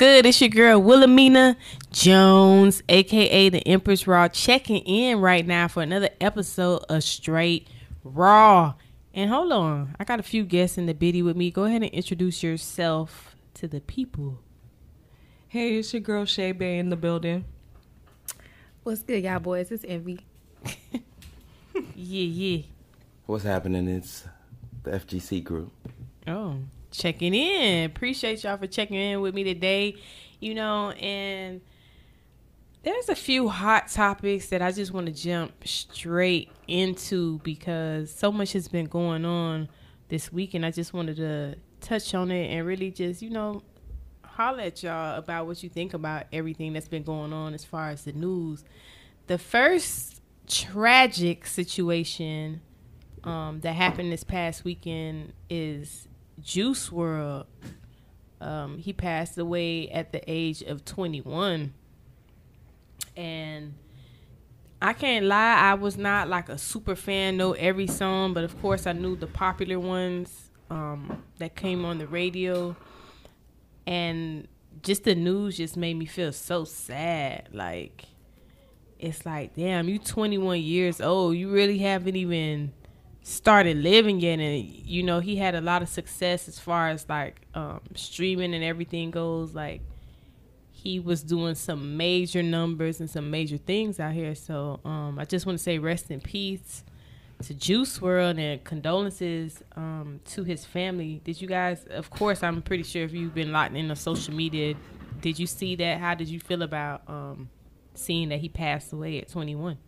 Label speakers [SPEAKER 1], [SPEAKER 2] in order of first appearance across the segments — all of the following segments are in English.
[SPEAKER 1] Yo, what's good? It's your girl Wilhelmina Jones, aka the Empress Raw, checking in right now for another episode of Straight Raw. And hold on, I got a few guests in the biddy with me. Go ahead and introduce yourself to the people.
[SPEAKER 2] Hey, it's your girl Shay Bay in the building.
[SPEAKER 3] What's good, y'all boys? It's Envy.
[SPEAKER 1] Yeah, yeah.
[SPEAKER 4] What's happening? It's the FGC group.
[SPEAKER 1] Oh, checking in. Appreciate y'all for checking in with me today. You know, and there's a few hot topics that I just want to jump straight into because so much has been going on this week, and I just wanted to touch on it and really just, you know, holler at y'all about what you think about everything that's been going on as far as the news. The first tragic situation um, that happened this past weekend is Juice WRLD. Um, he passed away at the age of 21. And I can't lie, I was not like a super fan, know every song, but of course I knew the popular ones um, that came on the radio. And just the news just made me feel so sad. Like, it's like, damn, you 21 years old. You really haven't even started living yet. And, you know, he had a lot of success as far as like um, streaming and everything goes. Like, he was doing some major numbers and some major things out here. So um, I just want to say rest in peace to Juice WRLD and condolences um, to his family. Did you guys, of course, I'm pretty sure if you've been locked into social media, did you see that? How did you feel about um, seeing that he passed away at 21?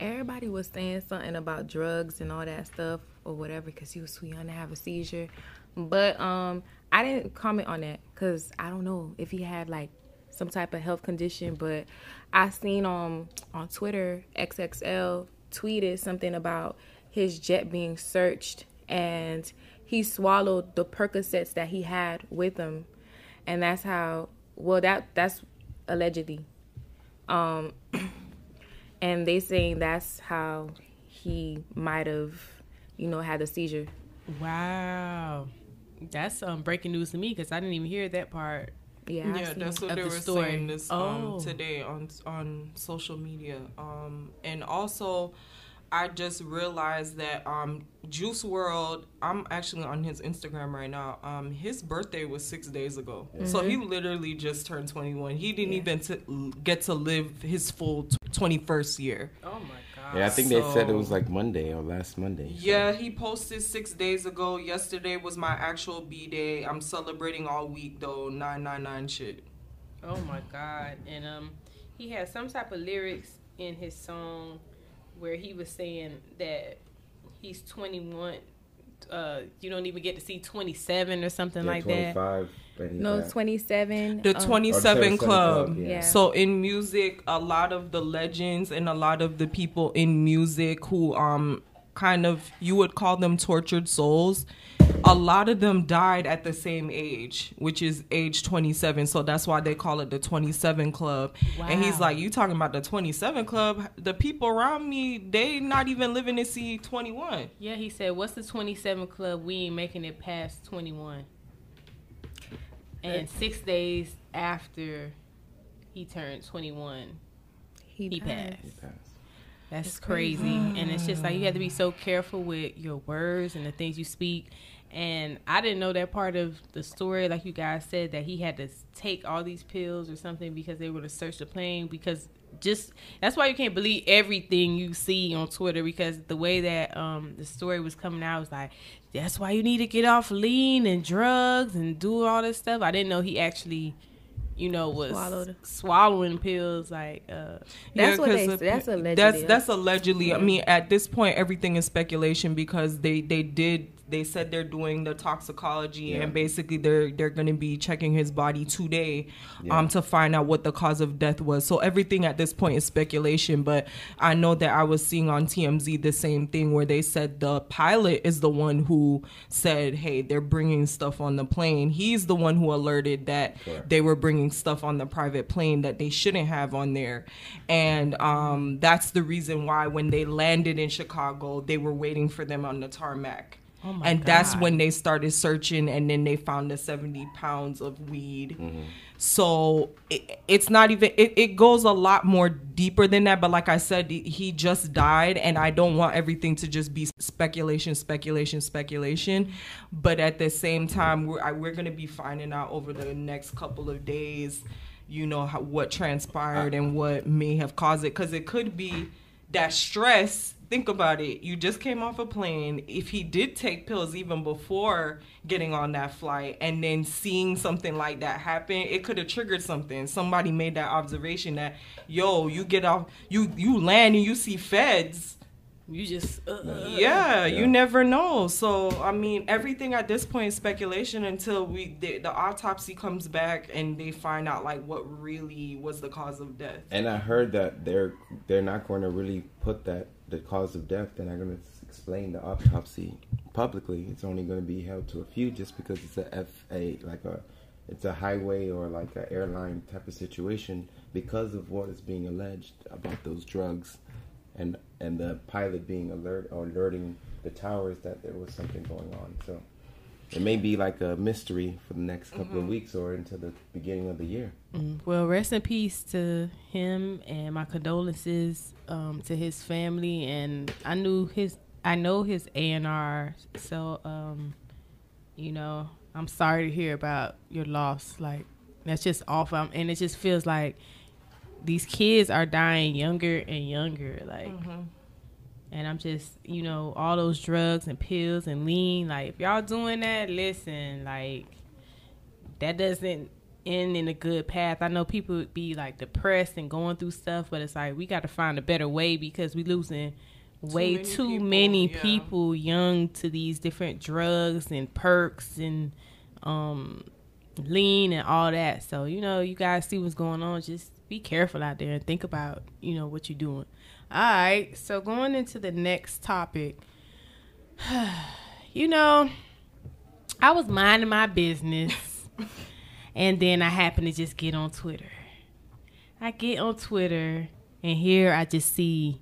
[SPEAKER 3] Everybody was saying something about drugs and all that stuff or whatever because he was too young to have a seizure. But um, I didn't comment on that because I don't know if he had like some type of health condition. But I seen um, on Twitter, XXL tweeted something about his jet being searched and he swallowed the Percocets that he had with him. And that's how, well, that that's allegedly. Um, and they saying that's how he might have, you know, had a seizure.
[SPEAKER 1] Wow. That's um, breaking news to me because I didn't even hear that part.
[SPEAKER 3] Yeah,
[SPEAKER 2] yeah, that's what they
[SPEAKER 1] the
[SPEAKER 2] were
[SPEAKER 1] story.
[SPEAKER 2] saying this
[SPEAKER 1] Oh.
[SPEAKER 2] um, today on on social media. Um, and also, I just realized that um, Juice WRLD. I'm actually on his Instagram right now. Um, his birthday was six days ago, so he literally just turned 21. He didn't
[SPEAKER 3] Yeah.
[SPEAKER 2] even t- get to live his full t- 21st year.
[SPEAKER 1] Oh my God.
[SPEAKER 4] Yeah, I think they said it was like Monday or last Monday. so-
[SPEAKER 2] Yeah, he posted six days ago. Yesterday was my actual B day. I'm celebrating all week though. Nine nine nine shit.
[SPEAKER 1] Oh my God. And um he had some type of lyrics in his song where he was saying that he's 21 uh you don't even get to see 27 or something
[SPEAKER 4] Yeah,
[SPEAKER 1] like that.
[SPEAKER 4] 25.
[SPEAKER 3] No, 27.
[SPEAKER 2] The
[SPEAKER 3] um,
[SPEAKER 2] 27
[SPEAKER 4] 27
[SPEAKER 2] Club.
[SPEAKER 4] Club,
[SPEAKER 3] yeah.
[SPEAKER 2] So in music, a lot of the legends and a lot of the people in music who um kind of you would call them tortured souls, a lot of them died at the same age, which is age 27. So that's why they call it the 27 Club. And he's like, "You talking about the 27 Club? The people around me, they not even living to see 21."
[SPEAKER 1] Yeah, he said, "What's the 27 club? We ain't making it past 21." And uh, 6 days after he turned 21,
[SPEAKER 3] he,
[SPEAKER 1] he
[SPEAKER 3] passed.
[SPEAKER 1] passed.
[SPEAKER 4] He passed.
[SPEAKER 1] That's crazy. And it's just like you have to be so careful with your words and the things you speak. And I didn't know that part of the story, like you guys said, that he had to take all these pills or something because they were to search the plane. Because just that's why you can't believe everything you see on Twitter because the way that um, the story was coming out was like, that's why you need to get off lean and drugs and do all this stuff. I didn't know he actually, you know, was
[SPEAKER 3] Swallowed.
[SPEAKER 1] swallowing pills like. Uh,
[SPEAKER 3] That's what
[SPEAKER 2] 'cause
[SPEAKER 3] they-
[SPEAKER 2] the-
[SPEAKER 3] that's allegedly.
[SPEAKER 2] That's that's allegedly. I mean, at this point, everything is speculation because they they did they said they're doing the toxicology
[SPEAKER 4] Yeah.
[SPEAKER 2] and basically they're they're going to be checking his body today
[SPEAKER 4] Yeah.
[SPEAKER 2] um to find out what the cause of death was. So everything at this point is speculation, but I know that I was seeing on TMZ the same thing where they said the pilot is the one who said, "Hey, they're bringing stuff on the plane." He's the one who alerted that
[SPEAKER 4] Correct.
[SPEAKER 2] they were bringing stuff on the private plane that they shouldn't have on there. And um, that's the reason why when they landed in Chicago, they were waiting for them on the tarmac.
[SPEAKER 1] Oh my
[SPEAKER 2] and that's when they started searching and then they found the 70 pounds of weed. Mm-hmm. So it, it's not even it, it goes a lot more deeper than that but like i said he just died and i don't want everything to just be speculation speculation speculation. But at the same time we're, we're going to be finding out over the next couple of days you know how, what transpired uh, and what may have caused it. Because it could be that stress think about it. You just came off a plane. If he did take pills even before getting on that flight and then seeing something like that happen it could have triggered something. Somebody made that observation that yo you get off you you land and you see feds.
[SPEAKER 1] You just uh, uh,
[SPEAKER 2] yeah, you never know. So I mean, everything at this point is speculation until we the, the autopsy comes back and they find out like what really was the cause of death.
[SPEAKER 4] And I heard that they're they're not going to really put that the cause of death. They're not going to explain the autopsy publicly. It's only going to be held to a few just because it's a FA like a it's a highway or like an airline type of situation because of what is being alleged about those drugs and and the pilot being alert or alerting the towers that there was something going on. So it may be like a mystery for the next couple of mm-hmm. weeks or until the beginning of the year.
[SPEAKER 1] Well, rest in peace to him, and my condolences um, to his family. And I knew his, I know his A and R, so um, you know, I'm sorry to hear about your loss. Like that's just awful, and it just feels like these kids are dying younger and younger. Like, and I'm just, you know, all those drugs and pills and lean. Like, if y'all doing that, listen, like that doesn't end in a good path. I know people would be like depressed and going through stuff, but it's like we got to find a better way because we losing way
[SPEAKER 2] many
[SPEAKER 1] too
[SPEAKER 2] people,
[SPEAKER 1] many
[SPEAKER 2] yeah.
[SPEAKER 1] people young to these different drugs and perks and um lean and all that. So, you know, you guys see what's going on. Just be careful out there and think about, you know, what you're doing. All right. So, going into the next topic, you know, I was minding my business and then I happen to just get on Twitter. I get on Twitter and here I just see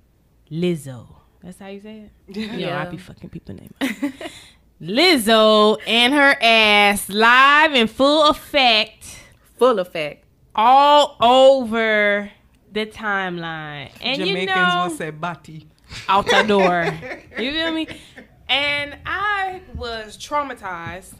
[SPEAKER 1] Lizzo. That's how you say it? You know, I be fucking people name. Lizzo and her ass live in full effect
[SPEAKER 3] Full effect.
[SPEAKER 1] all over the timeline. And
[SPEAKER 2] Jamaicans
[SPEAKER 1] you know,
[SPEAKER 2] will say bati.
[SPEAKER 1] out the door. you feel me? And I was traumatized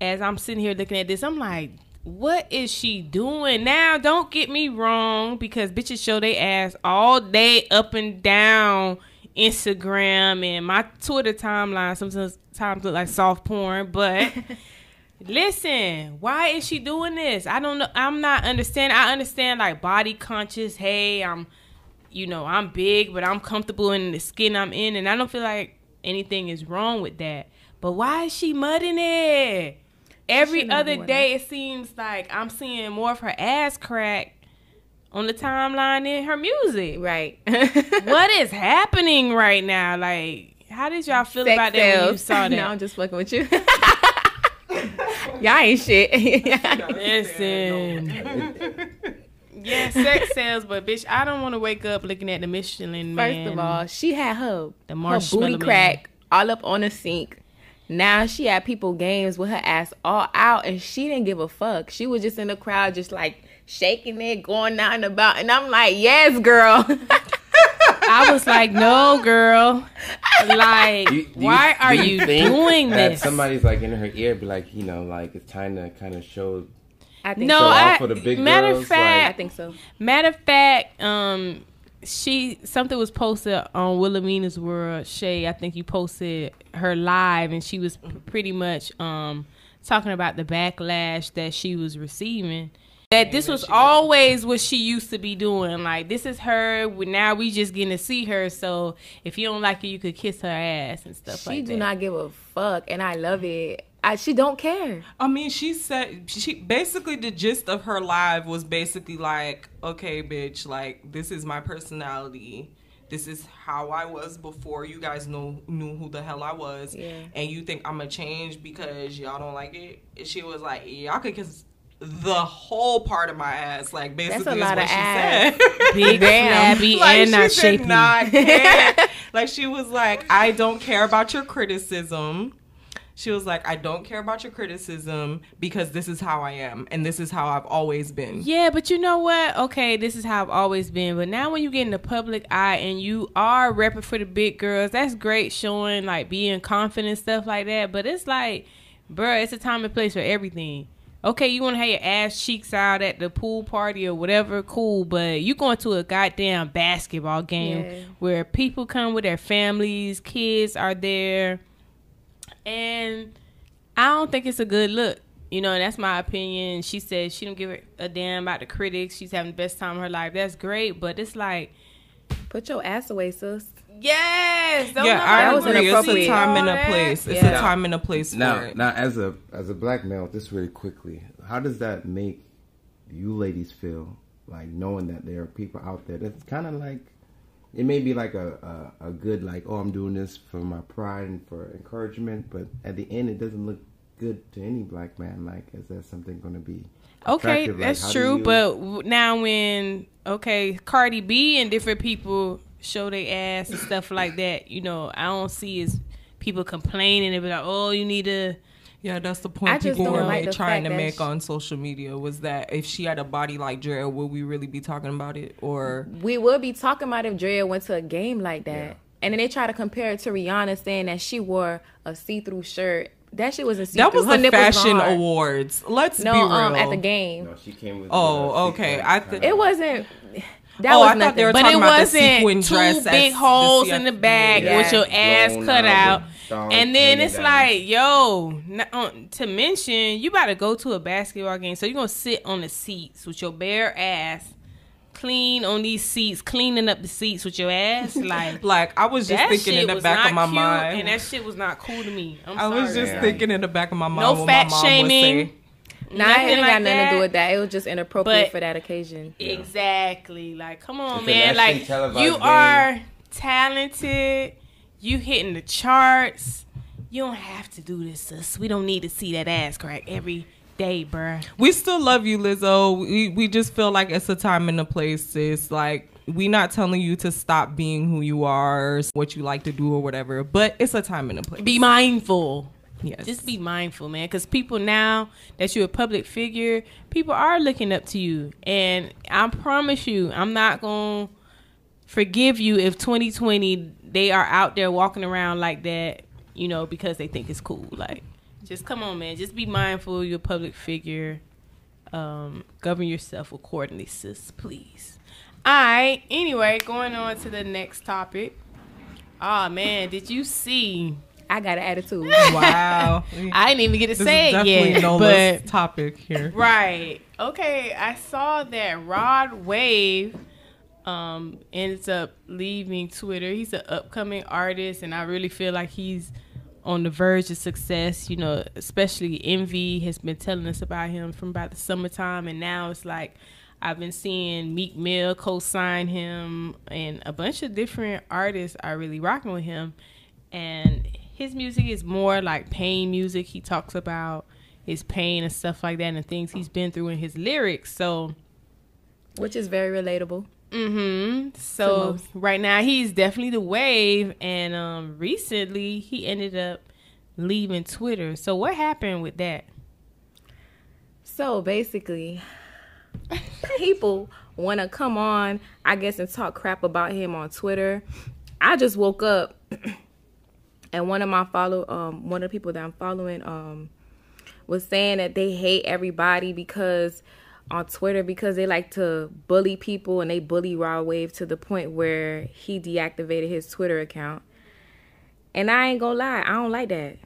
[SPEAKER 1] as I'm sitting here looking at this. I'm like, what is she doing now? Don't get me wrong, because bitches show they ass all day up and down Instagram and my Twitter timeline sometimes times look like soft porn, but listen, why is she doing this? I don't know. I'm not understanding. I understand like body conscious. Hey, I'm, you know, I'm big, but I'm comfortable in the skin I'm in, and I don't feel like anything is wrong with that. But why is she mudding it? Every other day, it seems like I'm seeing more of her ass crack on the timeline in her music.
[SPEAKER 3] Right.
[SPEAKER 1] what is happening right now? Like, how did y'all feel
[SPEAKER 3] Sex
[SPEAKER 1] about that when you saw that?
[SPEAKER 3] no, I'm just fucking with you. Y'all ain't shit.
[SPEAKER 1] Listen. yeah, sex sells, but bitch, I don't want to wake up looking at the Michelin man.
[SPEAKER 3] First of all, she had her
[SPEAKER 1] The
[SPEAKER 3] her booty
[SPEAKER 1] man.
[SPEAKER 3] crack all up on the sink. Now she had people games with her ass all out, and she didn't give a fuck. She was just in the crowd, just like shaking it, going out and about. And I'm like, yes, girl.
[SPEAKER 1] I was like, no, girl. Like,
[SPEAKER 4] Do you- do you-
[SPEAKER 1] why are
[SPEAKER 4] do
[SPEAKER 1] you,
[SPEAKER 4] think
[SPEAKER 1] doing
[SPEAKER 4] that
[SPEAKER 1] this?
[SPEAKER 4] Somebody's like in her ear, be like, you know, like it's time to kind of show.
[SPEAKER 3] I think
[SPEAKER 1] No,
[SPEAKER 3] so.
[SPEAKER 1] I,
[SPEAKER 4] for the big
[SPEAKER 1] matter of
[SPEAKER 4] girls,
[SPEAKER 1] fact,
[SPEAKER 3] I think so.
[SPEAKER 1] Matter of fact, um, she something was posted on Wilhelmina's World. Shay, I think you posted her live, and she was pretty much um talking about the backlash that she was receiving. That this was always what she used to be doing. Like this is her. Now we just getting to see her. So if you don't like her, you could kiss her ass and stuff like that.
[SPEAKER 3] She
[SPEAKER 1] like
[SPEAKER 3] do
[SPEAKER 1] that.
[SPEAKER 3] not give a fuck, and I love it. I, she don't care.
[SPEAKER 2] I mean, she said she basically the gist of her live was basically like, okay, bitch, like this is my personality. This is how I was before you guys know knew who the hell I was.
[SPEAKER 3] Yeah.
[SPEAKER 2] And you think I'm gonna change because y'all don't like it? She was like, y'all could kiss the whole part of my ass. Like basically
[SPEAKER 3] a
[SPEAKER 2] is
[SPEAKER 3] lot
[SPEAKER 2] what
[SPEAKER 3] of
[SPEAKER 2] she
[SPEAKER 3] ass.
[SPEAKER 2] said.
[SPEAKER 1] Big, flabby,
[SPEAKER 2] Like,
[SPEAKER 1] and not
[SPEAKER 2] not like she was like, I don't care about your criticism. She was like, I don't care about your criticism because this is how I am and this is how I've always been.
[SPEAKER 1] Yeah, but you know what? Okay, this is how I've always been. But now when you get in the public eye and you are repping for the big girls, that's great showing like being confident stuff like that. But it's like, bruh, it's a time and place for everything. Okay, you want to have your ass cheeks out at the pool party or whatever, cool. But you going to a goddamn basketball game
[SPEAKER 3] Yeah.
[SPEAKER 1] where people come with their families, kids are there, and I don't think it's a good look. You know, that's my opinion. She said she don't give a damn about the critics. She's having the best time of her life. That's great, but it's like,
[SPEAKER 3] Put your ass away, sis.
[SPEAKER 1] yes, don't
[SPEAKER 2] yeah, I
[SPEAKER 3] That was
[SPEAKER 1] wanna
[SPEAKER 2] agree. It's a time and a place. It's
[SPEAKER 3] Yeah.
[SPEAKER 2] a time and a place for
[SPEAKER 4] Now,
[SPEAKER 2] it.
[SPEAKER 4] now, as a as a black male, just really quickly, how does that make you ladies feel? Like knowing that there are people out there that's kind of like it may be like a, a a good like oh I'm doing this for my pride and for encouragement, but at the end it doesn't look good to any black man. Like, is that something going to be?
[SPEAKER 1] Okay.
[SPEAKER 4] Like,
[SPEAKER 1] that's true.
[SPEAKER 4] you-
[SPEAKER 1] But now when okay, Cardi B and different people show their ass and stuff like that, you know, I don't see is people complaining and be like, oh, you need to.
[SPEAKER 2] Yeah, that's the point
[SPEAKER 3] I
[SPEAKER 2] people were
[SPEAKER 3] like
[SPEAKER 2] trying to make
[SPEAKER 3] sh-
[SPEAKER 2] on social media was that if she had a body like Drea, would we really be talking about it? Or
[SPEAKER 3] We would be talking about if Drea went to a game like that.
[SPEAKER 4] Yeah.
[SPEAKER 3] And then they try to compare it to Rihanna saying that she wore a see through shirt. That shit was a
[SPEAKER 2] see-through.
[SPEAKER 3] that
[SPEAKER 2] was
[SPEAKER 3] Her
[SPEAKER 2] the
[SPEAKER 3] nipples was
[SPEAKER 2] fashion
[SPEAKER 3] hard.
[SPEAKER 2] awards. Let's
[SPEAKER 3] No,
[SPEAKER 2] be real.
[SPEAKER 3] um, at the game.
[SPEAKER 4] No, she came with.
[SPEAKER 2] Oh,
[SPEAKER 4] with
[SPEAKER 2] okay. I th-
[SPEAKER 3] It wasn't. That
[SPEAKER 2] Oh,
[SPEAKER 3] was
[SPEAKER 2] I thought they were
[SPEAKER 1] But
[SPEAKER 2] talking
[SPEAKER 1] it
[SPEAKER 2] about the
[SPEAKER 1] wasn't
[SPEAKER 2] sequin
[SPEAKER 1] two
[SPEAKER 2] dress as
[SPEAKER 1] big holes in the back
[SPEAKER 3] Yeah.
[SPEAKER 1] with your ass
[SPEAKER 4] Blown
[SPEAKER 1] cut
[SPEAKER 4] out,
[SPEAKER 1] out.
[SPEAKER 4] the thong
[SPEAKER 1] And then it's
[SPEAKER 4] down.
[SPEAKER 1] like, yo, n- uh, to mention, you about to go to a basketball game, so you're gonna sit on the seats with your bare ass, clean on these seats, cleaning up the seats with your ass, like
[SPEAKER 2] like I was just thinking in the back of my mind.
[SPEAKER 1] and that shit was not cool to me. I'm
[SPEAKER 2] I was just
[SPEAKER 4] Yeah.
[SPEAKER 2] thinking in the back of my mind
[SPEAKER 1] No fat
[SPEAKER 2] my mom
[SPEAKER 1] shaming.
[SPEAKER 2] would say.
[SPEAKER 3] Nah,
[SPEAKER 1] Nothing
[SPEAKER 3] it ain't
[SPEAKER 1] like
[SPEAKER 3] got nothing
[SPEAKER 1] that.
[SPEAKER 3] to do with that. It was just inappropriate
[SPEAKER 1] But-
[SPEAKER 3] for that occasion.
[SPEAKER 1] Exactly. Like, come on,
[SPEAKER 4] It's
[SPEAKER 1] man. Like, you
[SPEAKER 4] game.
[SPEAKER 1] are talented. You hitting the charts. You don't have to do this, sis. We don't need to see that ass crack every day, bruh.
[SPEAKER 2] We still love you, Lizzo. We we just feel like it's a time and a place, sis. Like we not telling you to stop being who you are, what you like to do, or whatever. But it's a time and a place.
[SPEAKER 1] Be mindful.
[SPEAKER 2] yes.
[SPEAKER 1] Just be mindful, man. Because people now that you're a public figure, people are looking up to you. And I promise you, I'm not going to forgive you if 2020 they are out there walking around like that, you know, because they think it's cool. Like, just come on, man. Just be mindful. You're a public figure. Um, govern yourself accordingly, sis, please. All right. Anyway, going on to the next topic. Oh, man. Did you see?
[SPEAKER 3] I got an attitude.
[SPEAKER 2] wow.
[SPEAKER 1] I didn't even get to
[SPEAKER 2] this
[SPEAKER 1] say
[SPEAKER 2] is
[SPEAKER 1] it
[SPEAKER 2] definitely
[SPEAKER 1] yet,
[SPEAKER 2] Nola's
[SPEAKER 1] but
[SPEAKER 2] topic here.
[SPEAKER 1] right. Okay, I saw that Rod Wave um ends up leaving Twitter. He's an upcoming artist, and I really feel like he's on the verge of success. You know, especially Envy has been telling us about him from about the summertime, and now it's like I've been seeing Meek Mill co-sign him, and a bunch of different artists are really rocking with him. And his music is more like pain music. He talks about his pain and stuff like that, and things he's been through in his lyrics. So
[SPEAKER 3] which is very relatable.
[SPEAKER 1] Mm-hmm. So right now he's definitely the wave, and um, recently he ended up leaving Twitter. So what happened with that?
[SPEAKER 3] So basically, people want to come on, I guess, and talk crap about him on Twitter. I just woke up, and one of my follow, um, one of the people that I'm following, um, was saying that they hate everybody because on Twitter because they like to bully people and they bully Rod Wave to the point where he deactivated his Twitter account. And I ain't gonna lie, I don't like that.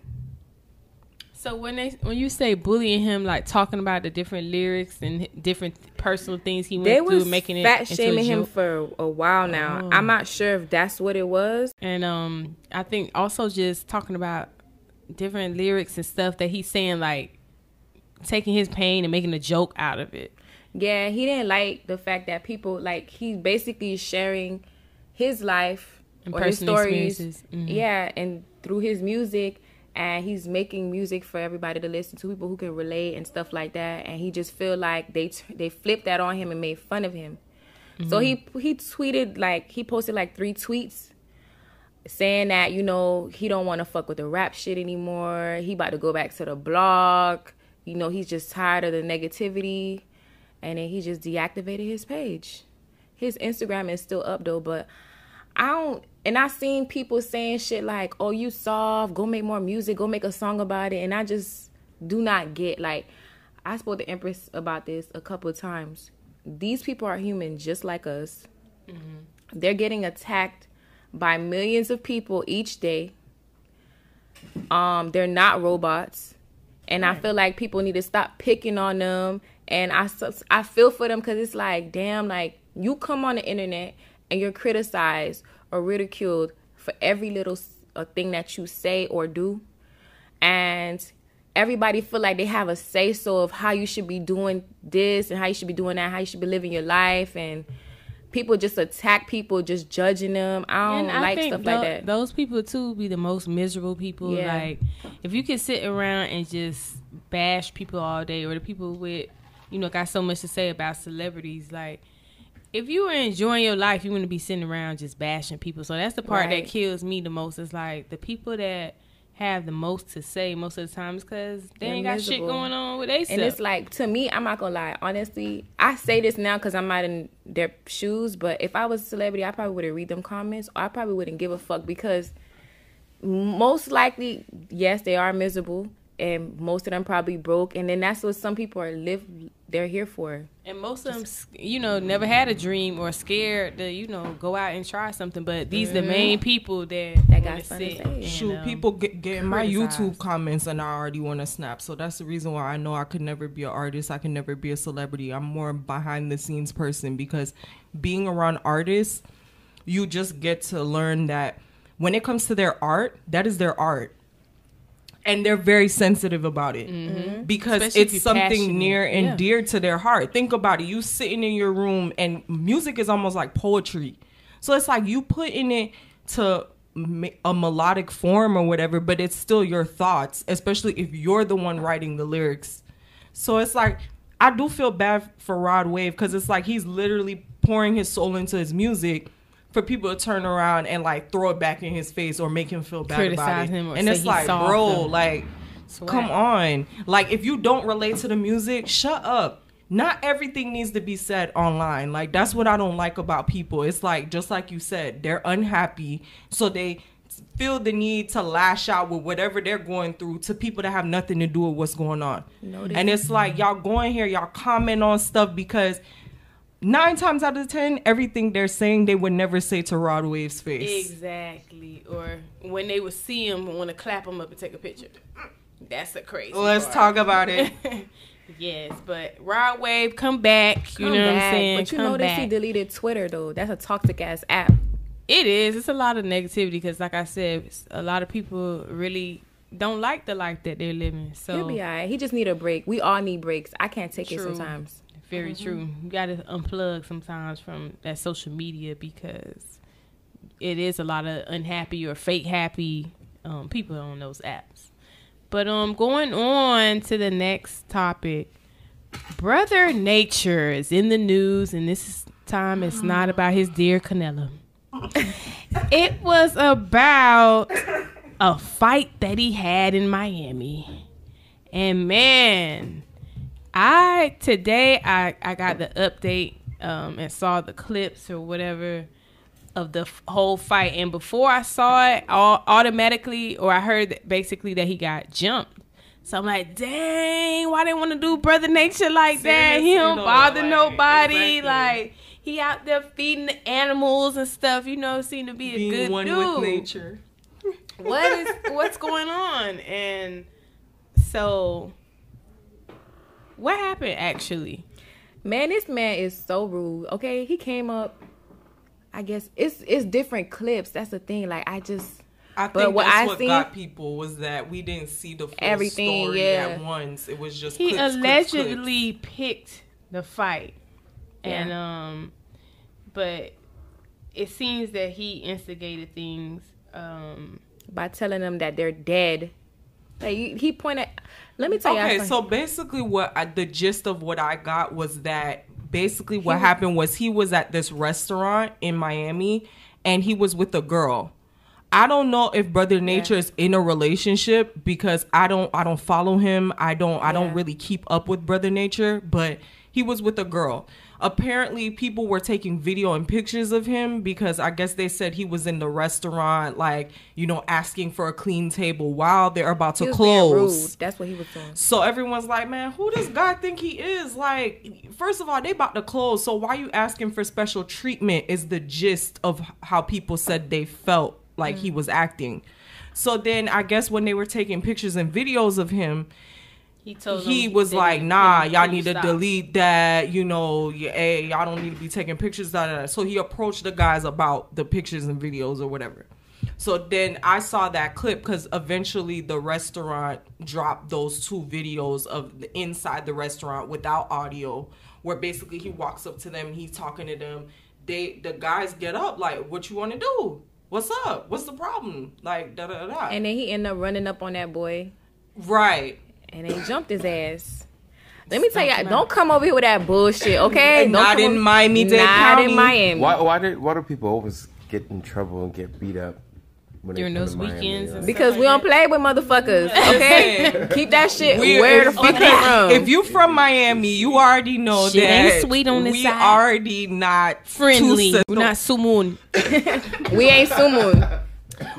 [SPEAKER 1] So when they when you say bullying him, like talking about the different lyrics and different personal things he
[SPEAKER 3] They
[SPEAKER 1] went through,
[SPEAKER 3] was
[SPEAKER 1] making it
[SPEAKER 3] fat shaming him for a while now.
[SPEAKER 1] Oh.
[SPEAKER 3] I'm not sure if that's what it was.
[SPEAKER 1] And um, I think also just talking about different lyrics and stuff that he's saying, like taking his pain and making a joke out of it.
[SPEAKER 3] Yeah, he didn't like the fact that people like he basically sharing his life
[SPEAKER 1] And
[SPEAKER 3] or his stories.
[SPEAKER 1] Mhm.
[SPEAKER 3] Yeah, and through his music and he's making music for everybody to listen to, people who can relate and stuff like that. And he just feel like they t- they flipped that on him and made fun of him. So he
[SPEAKER 1] Mm-hmm.
[SPEAKER 3] he tweeted like he posted like three tweets saying that you know he don't want to fuck with the rap shit anymore. He about to go back to the blog. You know he's just tired of the negativity, and then he just deactivated his page. His Instagram is still up though, but I don't. And I seen people saying shit like, "Oh, you soft. Go make more music. Go make a song about it." And I just do not get like. I spoke to Empress about this a couple of times. These people are human just like us. Mm-hmm. They're getting attacked by millions of people each day. Um, they're not robots, and right. I feel like people need to stop picking on them. And I I feel for them because it's like, damn, like you come on the internet and you're criticized or ridiculed for every little uh, thing that you say or do, and everybody feel like they have a say so of how you should be doing this and how you should be doing that, how you should be living your life, and people just attack people, just judging them. I don't and like stuff th- like that.
[SPEAKER 1] Those people too be the most miserable people. Yeah. Like if you can sit around and just bash people all day, or the people with you know got so much to say about celebrities, like. If you were enjoying your life, you wouldn't be sitting around just bashing people. So that's the part right. that kills me the most. Is like the people that have the most to say most of the times because they They're ain't got miserable. shit going on with they
[SPEAKER 3] And it's like to me, I'm not gonna lie. Honestly, I say this now because I'm not in their shoes. But if I was a celebrity, I probably wouldn't read them comments. Or I probably wouldn't give a fuck because most likely, yes, they are miserable, and most of them probably broke. And then that's what some people are live. They're here for.
[SPEAKER 1] And most of them, you know, never had a dream or scared to, you know, go out and try something. But these mm-hmm. the main people that that got
[SPEAKER 2] sit. Shoot, um, people get, get in my YouTube comments and I already want to snap. So that's the reason why I know I could never be an artist. I can never be a celebrity. I'm more behind the scenes person because being around artists, you just get to learn that when it comes to their art, that is their art and they're very sensitive about it mm-hmm. because Especially it's something passionate. near and yeah. dear to their heart. Think about it. You sitting in your room and music is almost like poetry. So it's like you putting it to a melodic form or whatever, but it's still your thoughts, especially if you're the one writing the lyrics. So it's like I do feel bad for Rod Wave because it's like he's literally pouring his soul into his music for people to turn around and like throw it back in his face or make him feel bad Criticize about it. and it's like, bro, like, Swag. come on. Like, if you don't relate to the music, shut up. Not everything needs to be said online. Like, that's what I don't like about people. It's like, just like you said, they're unhappy. So they feel the need to lash out with whatever they're going through to people that have nothing to do with what's going on. and it's like, y'all going here, y'all comment on stuff because nine times out of ten, everything they're saying they would never say to Rod Wave's face.
[SPEAKER 1] Exactly. Or when they would see him, and want to clap him up and take a picture. That's the crazy.
[SPEAKER 2] Let's part. talk about it.
[SPEAKER 1] yes, but Rod Wave, come back. Come you know back. what I'm saying?
[SPEAKER 3] But you
[SPEAKER 1] come
[SPEAKER 3] notice back. he deleted Twitter though. That's a toxic ass app.
[SPEAKER 1] It is. It's a lot of negativity because, like I said, a lot of people really don't like the life that they're living. So
[SPEAKER 3] he'll be alright. He just need a break. We all need breaks. I can't take True. it sometimes.
[SPEAKER 1] Very mm-hmm. true. You got to unplug sometimes from that social media because it is a lot of unhappy or fake happy um, people on those apps. But um, going on to the next topic, Brother Nature is in the news, and this time it's not about his dear Canela. it was about a fight that he had in Miami, and man, I today I I got the update um, and saw the clips or whatever of the f- whole fight, and before I saw it, all, automatically or I heard that basically that he got jumped. So I'm like, dang, why they want to do brother nature like that? He don't bother like, nobody. Exactly. Like he out there feeding the animals and stuff. You know, seem to be a Being good one dude. with nature. what is what's going on? And so what happened actually?
[SPEAKER 3] Man, this man is so rude. Okay, he came up. I guess it's it's different clips. That's the thing. Like I just.
[SPEAKER 2] I think what that's I what seen, got people was that we didn't see the full everything, story yeah. at once. It was just
[SPEAKER 1] he
[SPEAKER 2] clips,
[SPEAKER 1] allegedly
[SPEAKER 2] clips,
[SPEAKER 1] clips. picked the fight, yeah. and um, but it seems that he instigated things um
[SPEAKER 3] by telling them that they're dead. Like he pointed. Let me tell you.
[SPEAKER 2] Okay, so basically, what I, the gist of what I got was that basically what happened was he was at this restaurant in Miami and he was with a girl. I don't know if Brother Nature is in a relationship because I don't I don't follow him. I don't I don't really keep up with Brother Nature, but he was with a girl. Apparently people were taking video and pictures of him because I guess they said he was in the restaurant like, you know, asking for a clean table while they're about to
[SPEAKER 3] He was being
[SPEAKER 2] close.
[SPEAKER 3] That's what he was doing.
[SPEAKER 2] So everyone's like, man, who does God think he is? Like, first of all, they about to close. So why you asking for special treatment is the gist of how people said they felt like he mm. was acting. So then I guess when they were taking pictures and videos of him,
[SPEAKER 1] He told
[SPEAKER 2] he
[SPEAKER 1] them
[SPEAKER 2] was like, nah, y'all need to
[SPEAKER 1] stop.
[SPEAKER 2] delete that. You know, yeah, hey, y'all don't need to be taking pictures. Da, da, da. So he approached the guys about the pictures and videos or whatever. So then I saw that clip because eventually the restaurant dropped those two videos of the inside the restaurant without audio, where basically he walks up to them, he's talking to them. They the guys get up like, what you want to do? What's up? What's the problem? Like da da da. da.
[SPEAKER 3] And then he ended up running up on that boy
[SPEAKER 2] right.
[SPEAKER 3] And they jumped his ass. Let me tell you, don't come over here with that bullshit, okay? Don't
[SPEAKER 2] Not
[SPEAKER 3] come
[SPEAKER 2] in
[SPEAKER 3] over-
[SPEAKER 2] Miami-Dade
[SPEAKER 3] Not
[SPEAKER 2] County.
[SPEAKER 3] in Miami.
[SPEAKER 4] Why why did why do people always get in trouble and get beat up when
[SPEAKER 1] During those
[SPEAKER 4] to Miami,
[SPEAKER 1] weekends
[SPEAKER 4] yo?
[SPEAKER 3] Because we don't play with motherfuckers, okay? Keep that shit
[SPEAKER 2] We-
[SPEAKER 3] where the
[SPEAKER 2] if-
[SPEAKER 3] fuck
[SPEAKER 2] because
[SPEAKER 3] you from.
[SPEAKER 2] If you from Miami, you already know
[SPEAKER 1] Shit
[SPEAKER 2] that
[SPEAKER 1] ain't sweet on this
[SPEAKER 2] we
[SPEAKER 1] side.
[SPEAKER 2] already not
[SPEAKER 1] friendly.
[SPEAKER 2] too
[SPEAKER 1] We're not sumun.
[SPEAKER 3] we ain't sumun.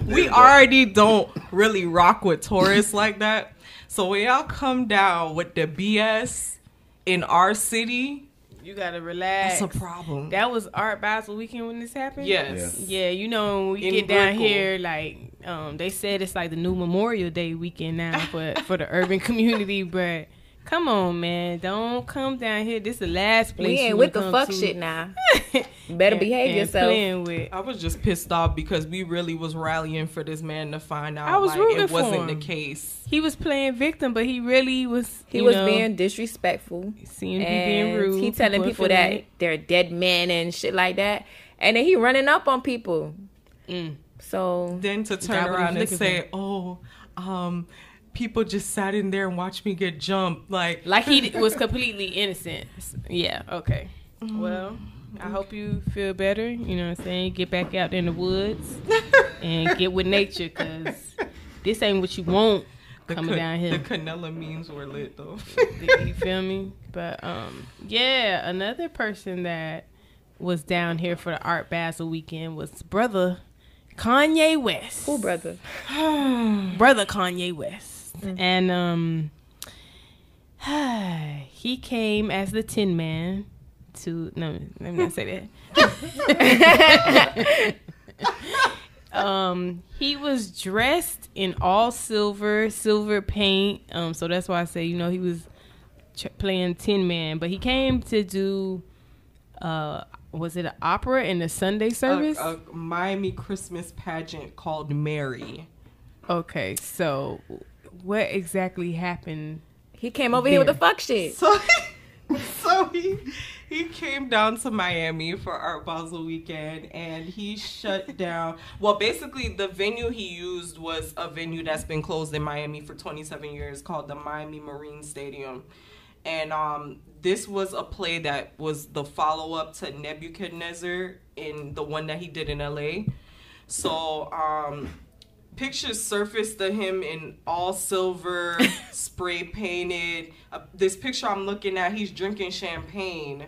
[SPEAKER 2] we already don't really rock with tourists like that. So when y'all come down with the BS in our city,
[SPEAKER 1] You gotta relax.
[SPEAKER 2] that's a problem.
[SPEAKER 1] That was Art Basel weekend when this happened.
[SPEAKER 2] yes.
[SPEAKER 1] Yeah, you know when we
[SPEAKER 2] In
[SPEAKER 1] get down
[SPEAKER 2] Brickell.
[SPEAKER 1] here, like um, they said it's like the new Memorial Day weekend now for for the urban community. But come on, man, don't come down here. This is the last place
[SPEAKER 3] We
[SPEAKER 1] you
[SPEAKER 3] ain't
[SPEAKER 1] wanna
[SPEAKER 3] with the fuck
[SPEAKER 1] to.
[SPEAKER 3] shit now. Better
[SPEAKER 1] And-
[SPEAKER 3] behave
[SPEAKER 1] and
[SPEAKER 3] yourself.
[SPEAKER 1] Playing with.
[SPEAKER 2] I was just pissed off because we really was rallying for this man to find out
[SPEAKER 1] I was
[SPEAKER 2] like,
[SPEAKER 1] rooting
[SPEAKER 2] it
[SPEAKER 1] for
[SPEAKER 2] wasn't the
[SPEAKER 1] him.
[SPEAKER 2] case.
[SPEAKER 1] He was playing victim, but he really was.
[SPEAKER 3] He
[SPEAKER 1] you
[SPEAKER 3] was
[SPEAKER 1] know,
[SPEAKER 3] being disrespectful.
[SPEAKER 1] seemed to be being rude.
[SPEAKER 3] he telling
[SPEAKER 1] People
[SPEAKER 3] people that
[SPEAKER 1] it.
[SPEAKER 3] they're dead men and shit like that. And then he running up on people.
[SPEAKER 1] Mm.
[SPEAKER 3] So
[SPEAKER 2] then to turn around and
[SPEAKER 1] looking
[SPEAKER 2] say, "Oh, um, people just sat in there and watched me get jumped." Like,
[SPEAKER 1] like he was completely innocent. Yeah. Okay.
[SPEAKER 2] Mm-hmm.
[SPEAKER 1] Well, I hope you feel better. You know what I'm saying? Get back out in the woods and get with nature, cause this ain't what you want
[SPEAKER 2] the
[SPEAKER 1] coming
[SPEAKER 2] ca-
[SPEAKER 1] down here.
[SPEAKER 2] The Canela memes were lit though.
[SPEAKER 1] you feel me? But um, yeah, another person that was down here for the Art Basel weekend was brother Kanye West.
[SPEAKER 3] cool brother.
[SPEAKER 1] brother Kanye West,
[SPEAKER 3] Mm.
[SPEAKER 1] and um, he came as the Tin Man to no, let me not say that. um, he was dressed in all silver, silver paint. Um, so that's why I say you know he was ch- playing Tin Man, but he came to do. Uh, was it an opera in the Sunday service?
[SPEAKER 2] a, a Miami Christmas pageant called Mary.
[SPEAKER 1] Okay, so what exactly happened?
[SPEAKER 3] He came over here with the fuck shit.
[SPEAKER 2] So, so he he came down to Miami for Art Basel weekend, and he shut down. Well, basically, the venue he used was a venue that's been closed in Miami for 27 years, called the Miami Marine Stadium. And um, this was a play that was the follow up to Nebuchadnezzar in the one that he did in LA. So um, pictures surfaced of him in all silver, spray painted. Uh, this picture I'm looking at, he's drinking champagne.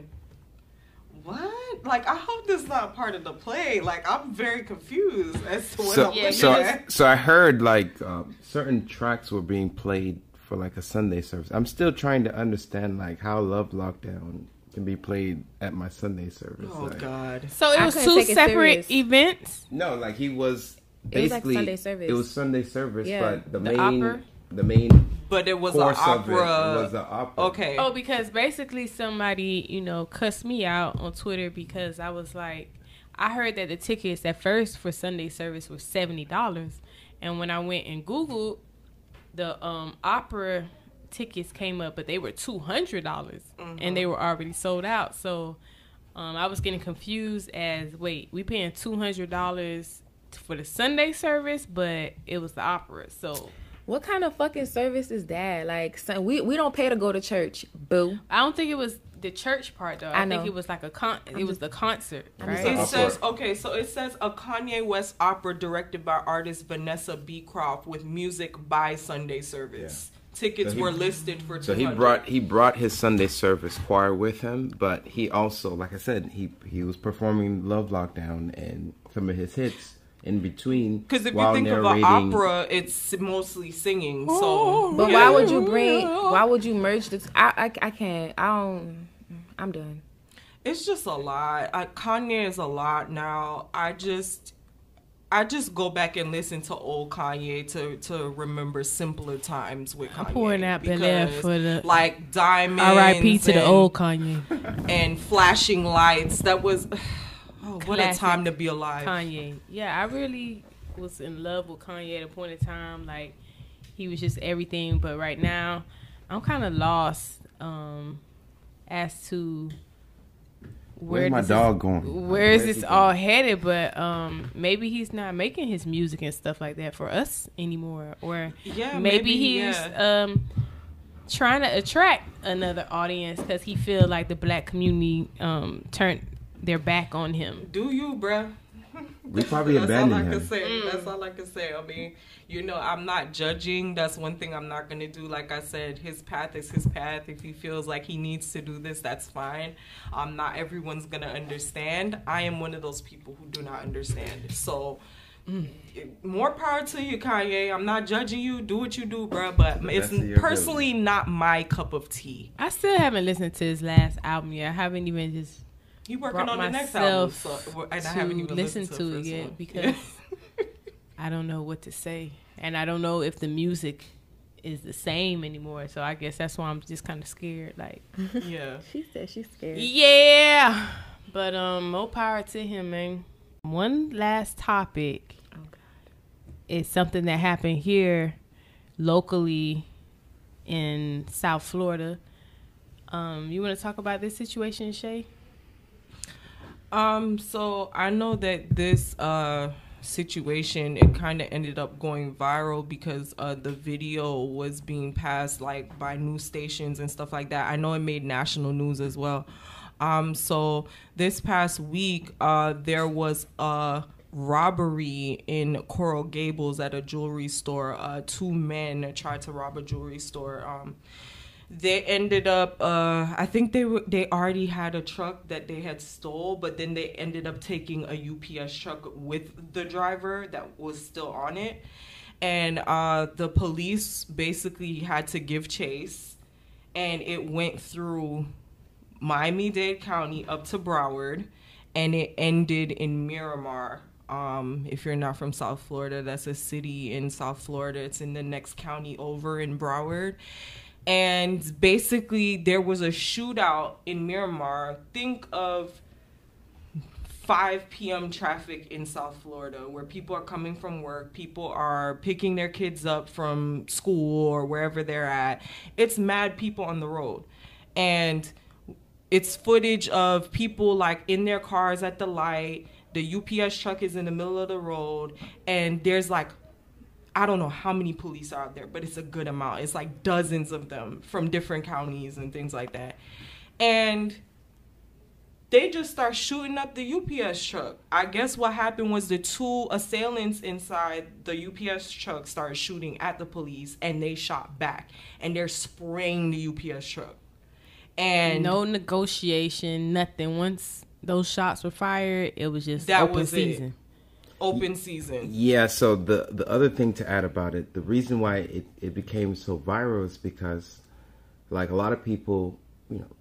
[SPEAKER 2] What? Like, I hope this is not part of the play. Like, I'm very confused as to what
[SPEAKER 4] So
[SPEAKER 2] I'm
[SPEAKER 1] Yeah,
[SPEAKER 2] looking
[SPEAKER 4] so
[SPEAKER 2] at.
[SPEAKER 4] so I heard like um, certain tracks were being played for like a Sunday service. I'm still trying to understand like how Love Lockdown can be played at my Sunday service.
[SPEAKER 2] Oh
[SPEAKER 4] like,
[SPEAKER 2] God.
[SPEAKER 1] So it was two
[SPEAKER 3] take it
[SPEAKER 1] separate
[SPEAKER 3] serious.
[SPEAKER 1] events.
[SPEAKER 4] No, like he was
[SPEAKER 3] It was like
[SPEAKER 4] basically
[SPEAKER 3] Sunday service.
[SPEAKER 4] It was Sunday service,
[SPEAKER 3] Yeah.
[SPEAKER 4] but the,
[SPEAKER 1] The
[SPEAKER 4] main
[SPEAKER 1] opera?
[SPEAKER 4] the main
[SPEAKER 2] But it was an
[SPEAKER 4] course it
[SPEAKER 2] opera.
[SPEAKER 4] was the opera.
[SPEAKER 2] okay.
[SPEAKER 1] Oh, because basically somebody, you know, cussed me out on Twitter because I was like, I heard that the tickets at first for Sunday service were seventy dollars, and when I went and Googled, the um opera tickets came up, but they were two hundred dollars, and they were already sold out. So um, I was getting confused as wait, we paying two hundred dollars for the Sunday service, but it was the opera. So
[SPEAKER 3] What kind of fucking service is that? Like, son, we we don't pay to go to church. Boo.
[SPEAKER 1] I don't think it was the church part though. I,
[SPEAKER 3] I
[SPEAKER 1] think it was like a con. It was the concert, right?
[SPEAKER 2] It says okay, so it says a Kanye West opera directed by artist Vanessa Beecroft with music by Sunday Service. Tickets
[SPEAKER 4] So he-
[SPEAKER 2] were listed for
[SPEAKER 4] So
[SPEAKER 2] 200.
[SPEAKER 4] he brought he brought his Sunday service choir with him, but he also, like I said, he he was performing Love Lockdown and some of his hits in between.
[SPEAKER 2] because if you
[SPEAKER 4] while
[SPEAKER 2] think of an opera, it's mostly singing. So,
[SPEAKER 3] But
[SPEAKER 2] yeah.
[SPEAKER 3] why would you bring? Why would you merge the? I can't. I don't. I'm done.
[SPEAKER 2] It's just a lot. I, Kanye is a lot now. I just, I just go back and listen to old Kanye to to remember simpler times with Kanye.
[SPEAKER 1] pouring out Bel Air
[SPEAKER 2] because,
[SPEAKER 1] for the-
[SPEAKER 2] like diamonds.
[SPEAKER 1] R.I.P. to the old Kanye.
[SPEAKER 2] and flashing lights. That was, what a time to be alive.
[SPEAKER 1] Kanye. Yeah, I really was in love with Kanye at a point in time. Like he was just everything. But right now, I'm kind of lost um, as to where
[SPEAKER 4] Where's my dog
[SPEAKER 1] is,
[SPEAKER 4] going?
[SPEAKER 1] Where is this all headed? But um, maybe he's not making his music and stuff like that for us anymore, or
[SPEAKER 2] Yeah,
[SPEAKER 1] maybe,
[SPEAKER 2] maybe,
[SPEAKER 1] he's
[SPEAKER 2] yeah.
[SPEAKER 1] um trying to attract another audience because he feel like the black community um turned their back on him.
[SPEAKER 2] Do you, bruh?
[SPEAKER 4] We probably
[SPEAKER 2] That's all I
[SPEAKER 4] abandoned
[SPEAKER 2] can
[SPEAKER 4] him.
[SPEAKER 2] say. That's all I can say. I mean, you know, I'm not judging. That's one thing I'm not gonna do. Like I said, his path is his path. If he feels like he needs to do this, that's fine. Um, not everyone's gonna understand. I am one of those people who do not understand. So. More power to you, Kanye. I'm not judging you. Do what you do, bruh. But it's
[SPEAKER 4] best of
[SPEAKER 2] personally not my cup of tea.
[SPEAKER 1] I still haven't listened to his last album yet. I haven't even just
[SPEAKER 2] You working on the next album,
[SPEAKER 1] myself
[SPEAKER 2] so, and I haven't even
[SPEAKER 1] listen
[SPEAKER 2] listened
[SPEAKER 1] to,
[SPEAKER 2] the
[SPEAKER 1] it yet
[SPEAKER 2] one.
[SPEAKER 1] because I don't know what to say, and I don't know if the music is the same anymore. So I guess that's why I'm just kind of scared. Like,
[SPEAKER 2] yeah.
[SPEAKER 3] She said she's scared.
[SPEAKER 1] yeah, but um, more power to him, man. One last topic
[SPEAKER 3] Oh God.
[SPEAKER 1] is something that happened here locally in South Florida. Um, you want to talk about this situation, Shay?
[SPEAKER 2] Um, so I know that this uh situation it kind of ended up going viral because uh the video was being passed like by news stations and stuff like that. I know it made national news as well. Um, so this past week, uh, there was a robbery in Coral Gables at a jewelry store. Uh, two men tried to rob a jewelry store. Um, they ended up uh i think they were they already had a truck that they had stole but then they ended up taking a ups truck with the driver that was still on it. And uh the police basically had to give chase and it went through miami-dade county up to broward and it ended in miramar. Um, if you're not from South Florida, that's a city in South Florida. It's in the next county over in Broward and basically there was a shootout in Miramar. Think of 5 p.m. traffic in South Florida where people are coming from work, people are picking their kids up from school or wherever they're at. It's mad people on the road. And it's footage of people like in their cars at the light. The UPS truck is in the middle of the road and there's like I don't know how many police are out there, but it's a good amount. It's like dozens of them from different counties and things like that. And they just start shooting up the UPS truck. I guess what happened was the two assailants inside the UPS truck started shooting at the police and they shot back and they're spraying the UPS truck. And
[SPEAKER 1] no negotiation, nothing. Once those shots were fired, it was just
[SPEAKER 2] That
[SPEAKER 1] open
[SPEAKER 2] was it. Open season.
[SPEAKER 4] Yeah, so the the other thing to add about it, the reason why it, it became so viral is because like a lot of people, you know,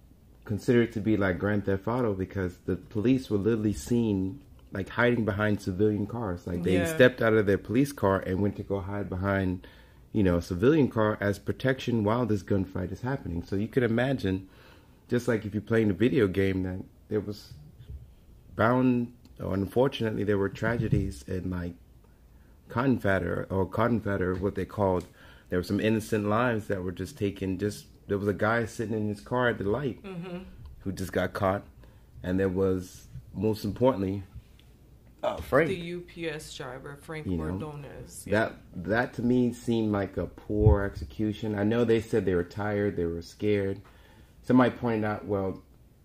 [SPEAKER 4] consider it to be like Grand Theft Auto because the police were literally seen like hiding behind civilian cars. Like they
[SPEAKER 2] Yeah.
[SPEAKER 4] stepped out of their police car and went to go hide behind, you know, a civilian car as protection while this gunfight is happening. So you could imagine just like if you're playing a video game that there was bound unfortunately there were tragedies in like cotton fatter or cotton fatter what they called there were some innocent lives that were just taken just there was a guy sitting in his car at the light who just got caught and there was most importantly uh, Frank.
[SPEAKER 2] The UPS driver, Frank
[SPEAKER 4] You know,
[SPEAKER 2] Ordonez.
[SPEAKER 4] That that to me seemed like a poor execution. I know they said they were tired, they were scared. Somebody pointed out, well,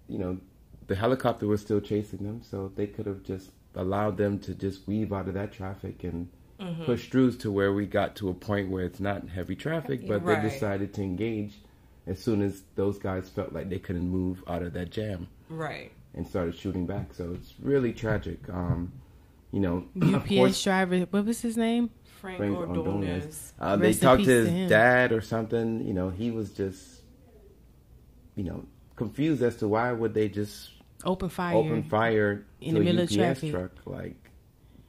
[SPEAKER 4] you know, the helicopter was still chasing them, so they could have just allowed them to just weave out of that traffic and
[SPEAKER 2] Mm-hmm.
[SPEAKER 4] push through to where we got to a point where it's not heavy traffic, but
[SPEAKER 2] Right.
[SPEAKER 4] they decided to engage as soon as those guys felt like they couldn't move out of that jam
[SPEAKER 2] Right.
[SPEAKER 4] and started shooting back. So it's really tragic. Um, you know,
[SPEAKER 1] UPS
[SPEAKER 4] course,
[SPEAKER 1] driver. What was his name?
[SPEAKER 2] Frank,
[SPEAKER 4] Frank
[SPEAKER 2] Ordonez.
[SPEAKER 4] Ordonez. Uh, they talked to
[SPEAKER 1] to
[SPEAKER 4] his
[SPEAKER 1] him.
[SPEAKER 4] dad or something. You know, he was just, you know, confused as to why would they just
[SPEAKER 1] Open fire.
[SPEAKER 4] open fire
[SPEAKER 1] in
[SPEAKER 4] to
[SPEAKER 1] the
[SPEAKER 4] a
[SPEAKER 1] middle of traffic.
[SPEAKER 4] truck. Like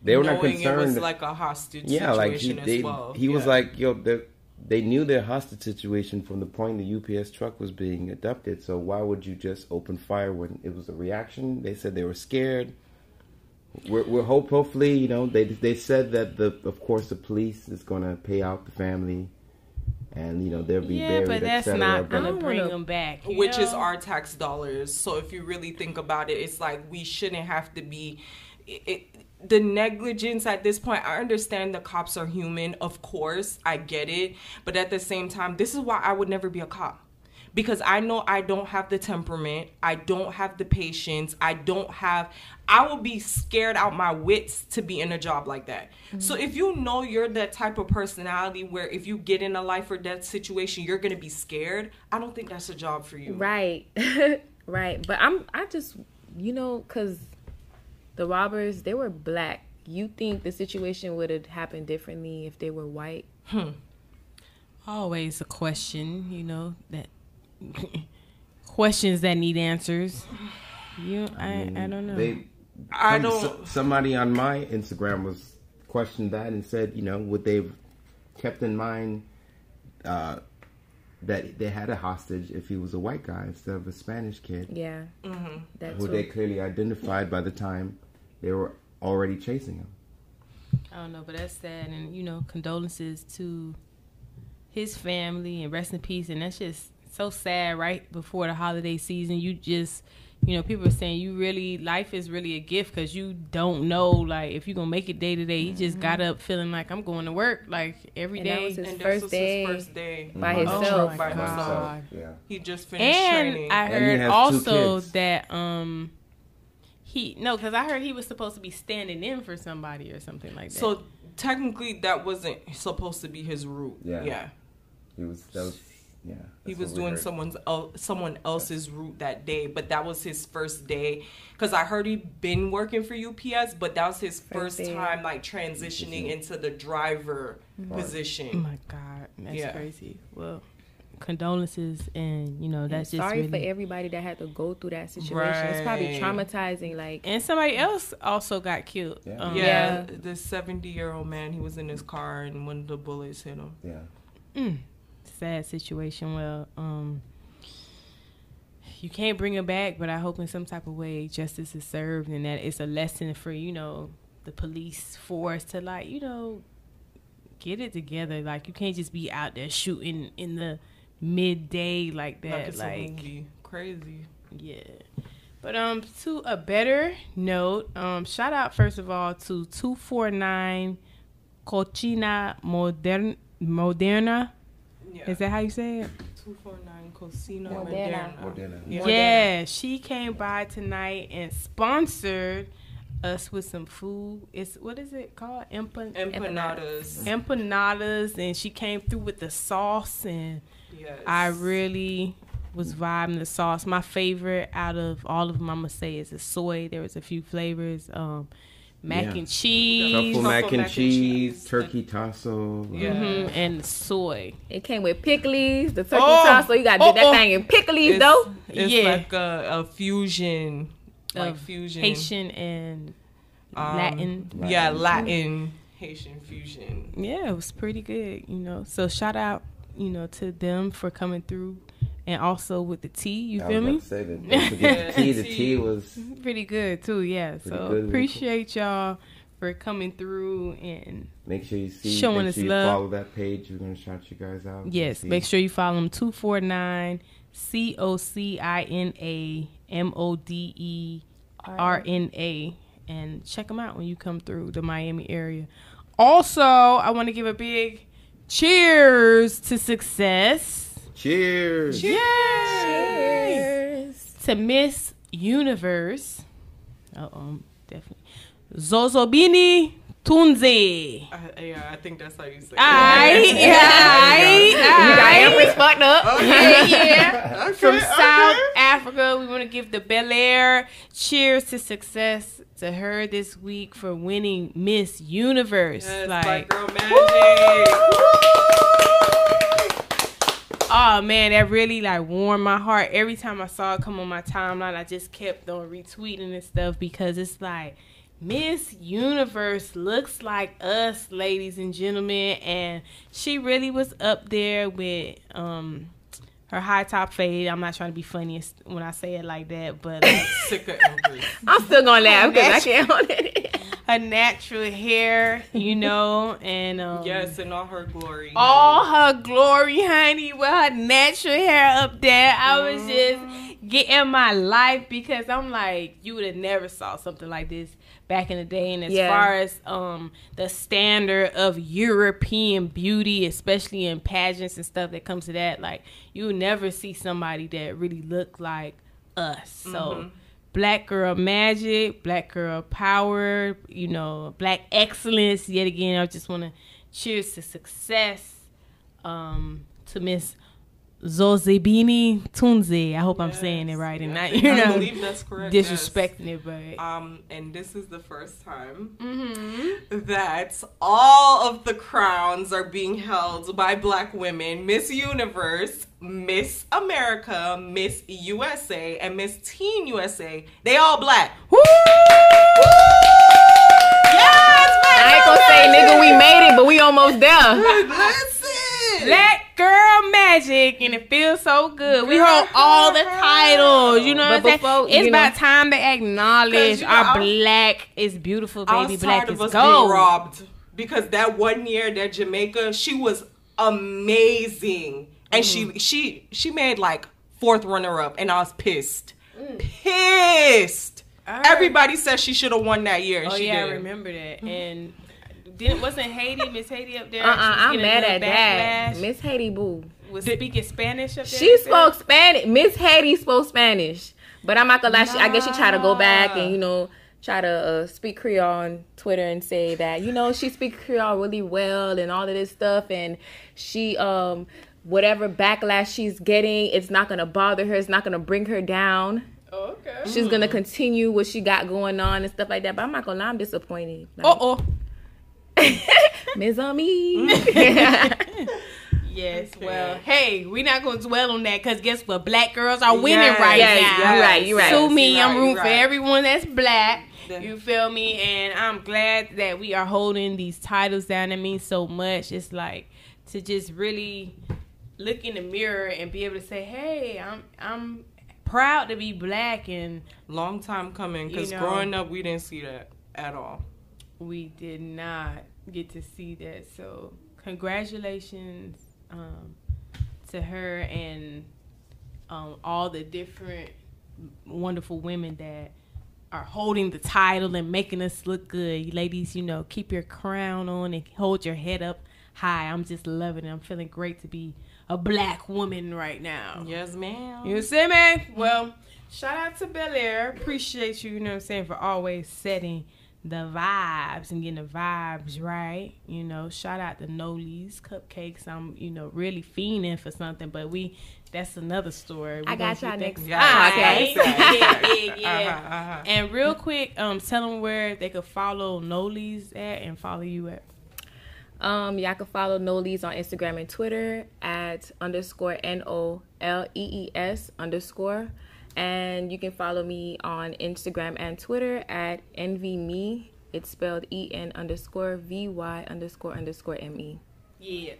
[SPEAKER 4] they were not
[SPEAKER 2] Knowing
[SPEAKER 4] concerned.
[SPEAKER 2] It was like a hostage
[SPEAKER 4] yeah, like he,
[SPEAKER 2] situation
[SPEAKER 4] they,
[SPEAKER 2] as well.
[SPEAKER 4] he was like, yo, the, they knew their hostage situation from the point the UPS truck was being abducted. So why would you just open fire when it was a reaction? They said they were scared. We're, we're hope hopefully you know they they said that the of course the police is going to pay out the family, and you know they'll be
[SPEAKER 1] Yeah,
[SPEAKER 4] buried.
[SPEAKER 1] but that's
[SPEAKER 4] etc.
[SPEAKER 1] not
[SPEAKER 4] But-
[SPEAKER 1] gonna
[SPEAKER 3] don't
[SPEAKER 1] bring
[SPEAKER 3] wanna-
[SPEAKER 1] them back. you
[SPEAKER 2] which is our tax dollars. So if you really think about it, it's like we shouldn't have to be. It, it, the negligence at this point, I understand the cops are human, of course, I get it, but at the same time, this is why I would never be a cop. Because I know I don't have the temperament, I don't have the patience, I don't have, I will be scared out my wits to be in a job like that. So if you know you're that type of personality where if you get in a life or death situation, you're gonna be scared, I don't think that's a job for you.
[SPEAKER 3] Right, right. But I'm, I just, you know, cause the robbers they were black. You think the situation would have happened differently if they were white?
[SPEAKER 1] Hmm always a question, you know, that questions that need answers. You, I, I don't know.
[SPEAKER 4] They,
[SPEAKER 2] I
[SPEAKER 4] some-
[SPEAKER 2] don't-
[SPEAKER 4] somebody on my Instagram was questioned that and said, you know, would they have kept in mind uh, that they had a hostage if he was a white guy instead of a Spanish kid
[SPEAKER 3] Yeah,
[SPEAKER 2] Mm-hmm.
[SPEAKER 3] that's
[SPEAKER 4] who they clearly identified by the time they were already chasing him.
[SPEAKER 1] I don't know, but that's sad, and you know, condolences to his family and rest in peace. And that's just so sad. Right before the holiday season, you just, you know, people are saying you really life is really a gift because you don't know like if you're gonna make it day to day. He just got up feeling like I'm going to work like every
[SPEAKER 3] And that
[SPEAKER 1] day.
[SPEAKER 3] was his
[SPEAKER 2] And this
[SPEAKER 3] first
[SPEAKER 2] was
[SPEAKER 3] day
[SPEAKER 2] his first day
[SPEAKER 3] by himself.
[SPEAKER 1] my
[SPEAKER 2] by
[SPEAKER 1] God.
[SPEAKER 2] himself.
[SPEAKER 4] Yeah.
[SPEAKER 2] He just finished
[SPEAKER 1] and
[SPEAKER 2] training.
[SPEAKER 1] I
[SPEAKER 4] And he
[SPEAKER 1] heard
[SPEAKER 4] has
[SPEAKER 1] also that um he no because I heard he was supposed to be standing in for somebody or something like that.
[SPEAKER 2] so technically, that wasn't supposed to be his route.
[SPEAKER 4] Yeah.
[SPEAKER 2] Yeah.
[SPEAKER 4] He was, that was, yeah.
[SPEAKER 2] He was doing
[SPEAKER 4] heard.
[SPEAKER 2] someone's el- someone else's route that day, but that was his first day. Cause I heard he'd been working for UPS, but that was his first,
[SPEAKER 3] day.
[SPEAKER 2] time like transitioning into the driver
[SPEAKER 1] oh
[SPEAKER 2] position.
[SPEAKER 1] Oh my god, that's
[SPEAKER 2] Yeah.
[SPEAKER 1] crazy. Well, condolences, and you know that's just
[SPEAKER 3] Sorry
[SPEAKER 1] really.
[SPEAKER 3] for everybody that had to go through that situation. It's probably traumatizing. Like,
[SPEAKER 1] and somebody else also got killed.
[SPEAKER 4] Yeah.
[SPEAKER 1] Um,
[SPEAKER 2] Yeah,
[SPEAKER 3] Yeah.
[SPEAKER 2] the seventy-year-old man. He was in his car, and one of the bullets hit him.
[SPEAKER 4] Yeah.
[SPEAKER 1] mm, sad situation. Well, um, you can't bring him back, but I hope in some type of way justice is served, and that it's a lesson for you know the police force to like you know get it together. Like you can't just be out there shooting in the midday like
[SPEAKER 2] Like
[SPEAKER 1] that. Like,
[SPEAKER 2] movie. Crazy.
[SPEAKER 1] yeah. But um to a better note, um shout out first of all to 249 Cochina Modern Moderna.
[SPEAKER 2] Yeah.
[SPEAKER 1] Is that how you say it?
[SPEAKER 2] two four nine Cocina
[SPEAKER 3] Moderna.
[SPEAKER 2] Moderna?
[SPEAKER 4] Moderna.
[SPEAKER 2] Yeah.
[SPEAKER 1] Yeah, she came by tonight and sponsored us with some food. It's what is it called? Empan-
[SPEAKER 2] Empanadas.
[SPEAKER 1] empanadas and she came through with the sauce and
[SPEAKER 2] Yes.
[SPEAKER 1] I really was vibing the sauce. My favorite out of all of them, I'm gonna say, is the soy. There was a few flavors, um, mac
[SPEAKER 4] Yeah.
[SPEAKER 1] and cheese,
[SPEAKER 4] Truffle
[SPEAKER 2] Truffle
[SPEAKER 4] mac and
[SPEAKER 2] mac and
[SPEAKER 4] cheese,
[SPEAKER 2] cheese,
[SPEAKER 4] turkey tasso.
[SPEAKER 2] Yeah.
[SPEAKER 1] mhm, and soy.
[SPEAKER 3] it came with pickles, the turkey
[SPEAKER 1] Oh!
[SPEAKER 3] sauce. So you got to
[SPEAKER 1] Oh,
[SPEAKER 3] do that
[SPEAKER 1] oh.
[SPEAKER 3] thing in pickles,
[SPEAKER 2] It's,
[SPEAKER 3] though.
[SPEAKER 2] it's
[SPEAKER 1] Yeah.
[SPEAKER 2] like a, a fusion, like
[SPEAKER 1] Of
[SPEAKER 2] fusion,
[SPEAKER 1] Haitian and
[SPEAKER 2] um,
[SPEAKER 1] Latin.
[SPEAKER 2] Yeah,
[SPEAKER 4] Latin.
[SPEAKER 2] Latin Haitian fusion.
[SPEAKER 1] Yeah, it was pretty good, you know. So shout out, you know, to them for coming through, and also with the tea. You
[SPEAKER 4] I
[SPEAKER 1] feel
[SPEAKER 4] was
[SPEAKER 1] me?
[SPEAKER 4] about to say that. Don't the tea. The tea was
[SPEAKER 1] Pretty good too. Yeah. So
[SPEAKER 4] good, cool.
[SPEAKER 1] appreciate y'all for coming through and
[SPEAKER 4] Make sure you see.
[SPEAKER 1] Showing
[SPEAKER 4] make
[SPEAKER 1] us
[SPEAKER 4] sure you
[SPEAKER 1] love.
[SPEAKER 4] follow that page. We're gonna shout you guys out.
[SPEAKER 1] Yes, make sure you follow them 249 C O C I N A M O D E R N A and check them out when you come through the Miami area. Also, I want to give a big cheers to success.
[SPEAKER 4] Cheers.
[SPEAKER 1] Cheers. To Miss Universe. Uh oh, definitely. Zozibini Tunzi.
[SPEAKER 2] Uh, yeah, I think that's how you say it.
[SPEAKER 1] Aight, aight,
[SPEAKER 3] You got
[SPEAKER 1] aight.
[SPEAKER 3] Empress fucked up.
[SPEAKER 1] Yeah, yeah.
[SPEAKER 2] Okay,
[SPEAKER 1] From
[SPEAKER 2] okay.
[SPEAKER 1] South Africa, we want to give the Belaire cheers to success to her this week for winning Miss Universe.
[SPEAKER 2] Yes,
[SPEAKER 1] like,
[SPEAKER 2] Black Girl Magic.
[SPEAKER 1] Oh man, that really like warmed my heart. Every time I saw it come on my timeline, I just kept on retweeting and stuff because it's like Miss Universe looks like us, ladies and gentlemen, and she really was up there with um her high top fade. I'm not trying to be funny when I say it like that, but like,
[SPEAKER 2] Sick of Empress.
[SPEAKER 3] I'm still gonna laugh because I can't hold it.
[SPEAKER 1] Her natural hair, you know, and um,
[SPEAKER 2] Yes, in all her glory.
[SPEAKER 1] all her glory, honey, with her natural hair up there. I was just getting my life because I'm like, you would have never saw something like this back in the day. And as
[SPEAKER 3] Yeah.
[SPEAKER 1] far as um the standard of European beauty, especially in pageants and stuff that comes to that, like you would never see somebody that really looked like us. So black girl magic, black girl power, you know, black excellence. Yet again, I just want to cheers to success. Um, to Miss Zozibini Tunzi. I hope I'm saying it right and not you
[SPEAKER 2] I
[SPEAKER 1] know
[SPEAKER 2] believe that's correct. yes.
[SPEAKER 1] disrespecting it, but
[SPEAKER 2] Um, and this is the first time
[SPEAKER 1] Mhm.
[SPEAKER 2] that all of the crowns are being held by black women Miss Universe, Miss America, Miss USA, and Miss Teen USA. They all black.
[SPEAKER 1] Woo!
[SPEAKER 2] Yes,
[SPEAKER 3] I ain't gonna say, nigga, we made it, but we almost there.
[SPEAKER 2] Listen.
[SPEAKER 1] Black girl magic, and it feels so good. We hold all the titles. You know
[SPEAKER 3] But
[SPEAKER 1] what I'm
[SPEAKER 3] before-
[SPEAKER 1] saying? It's
[SPEAKER 3] you know-
[SPEAKER 1] about time to acknowledge
[SPEAKER 2] you know,
[SPEAKER 1] our
[SPEAKER 2] was-
[SPEAKER 1] black is beautiful, baby. Black is
[SPEAKER 2] of us
[SPEAKER 1] gold.
[SPEAKER 2] being robbed because that one year that Jamaica, she was amazing, and
[SPEAKER 1] Mm.
[SPEAKER 2] she she she made like fourth runner up, and I was pissed,
[SPEAKER 1] Mm.
[SPEAKER 2] pissed.
[SPEAKER 1] Right.
[SPEAKER 2] Everybody says she should have won that year, and
[SPEAKER 1] Oh
[SPEAKER 2] she
[SPEAKER 1] yeah, I remember that. And didn't wasn't Haiti Miss Haiti up there?
[SPEAKER 3] Uh uh-uh,
[SPEAKER 1] She
[SPEAKER 3] I'm mad at that. Miss Haiti Boo.
[SPEAKER 1] Was speaking Spanish up there.
[SPEAKER 3] She
[SPEAKER 1] you said?
[SPEAKER 3] spoke Spanish. Miss Haiti spoke Spanish. But I'm not gonna lie. She, I guess she tried to go back and you know try to uh, speak Creole on Twitter and say that you know she speaks Creole really well and all of this stuff and she um whatever backlash she's getting it's not gonna bother her. It's not gonna bring her down.
[SPEAKER 1] Oh, okay.
[SPEAKER 3] She's gonna continue what she got going on and stuff like that. But I'm not gonna lie. I'm disappointed. Like,
[SPEAKER 1] Uh oh.
[SPEAKER 3] Ms. Ami.
[SPEAKER 1] Yes.
[SPEAKER 2] Okay.
[SPEAKER 1] Well, hey, we're not gonna dwell on that because guess what? Black girls are winning
[SPEAKER 2] Yes,
[SPEAKER 1] right
[SPEAKER 3] yes,
[SPEAKER 1] now.
[SPEAKER 3] you're right, you're right.
[SPEAKER 1] Sue me.
[SPEAKER 2] You're
[SPEAKER 1] I'm rooting
[SPEAKER 2] you're
[SPEAKER 1] for
[SPEAKER 2] right.
[SPEAKER 1] everyone that's black.
[SPEAKER 2] Yeah.
[SPEAKER 1] You feel me? And I'm glad that we are holding these titles down. It means so much. It's like to just really look in the mirror and be able to say, "Hey, I'm I'm proud to be black," and
[SPEAKER 2] Long time coming because
[SPEAKER 1] You know.
[SPEAKER 2] growing up we didn't see that at all.
[SPEAKER 1] We did not get to see that. So congratulations um, to her and um, all the different wonderful women that are holding the title and making us look good. Ladies, you know, keep your crown on and hold your head up high. I'm just loving it. I'm feeling great to be a black woman right now.
[SPEAKER 2] Yes, ma'am.
[SPEAKER 1] You see me? Well, shout out to Belaire. Appreciate you, you know what I'm saying, for always setting the vibes and getting the vibes right. You know, shout out to Nolees Cupcakes. I'm, you know, really fiending for something, but we that's another story. We
[SPEAKER 3] I got y'all next
[SPEAKER 1] that-
[SPEAKER 2] Yeah,
[SPEAKER 1] Alright.
[SPEAKER 2] okay.
[SPEAKER 1] yeah, yeah, yeah.
[SPEAKER 2] Uh-huh, uh-huh.
[SPEAKER 1] And real quick, um, tell them where they could follow Nolees at and follow you at.
[SPEAKER 3] Um, y'all can follow Nolees on Instagram and Twitter at underscore N O L E E S underscore. And you can follow me on Instagram and Twitter at envy me. It's spelled E N underscore V Y underscore underscore M E.
[SPEAKER 1] Yeah.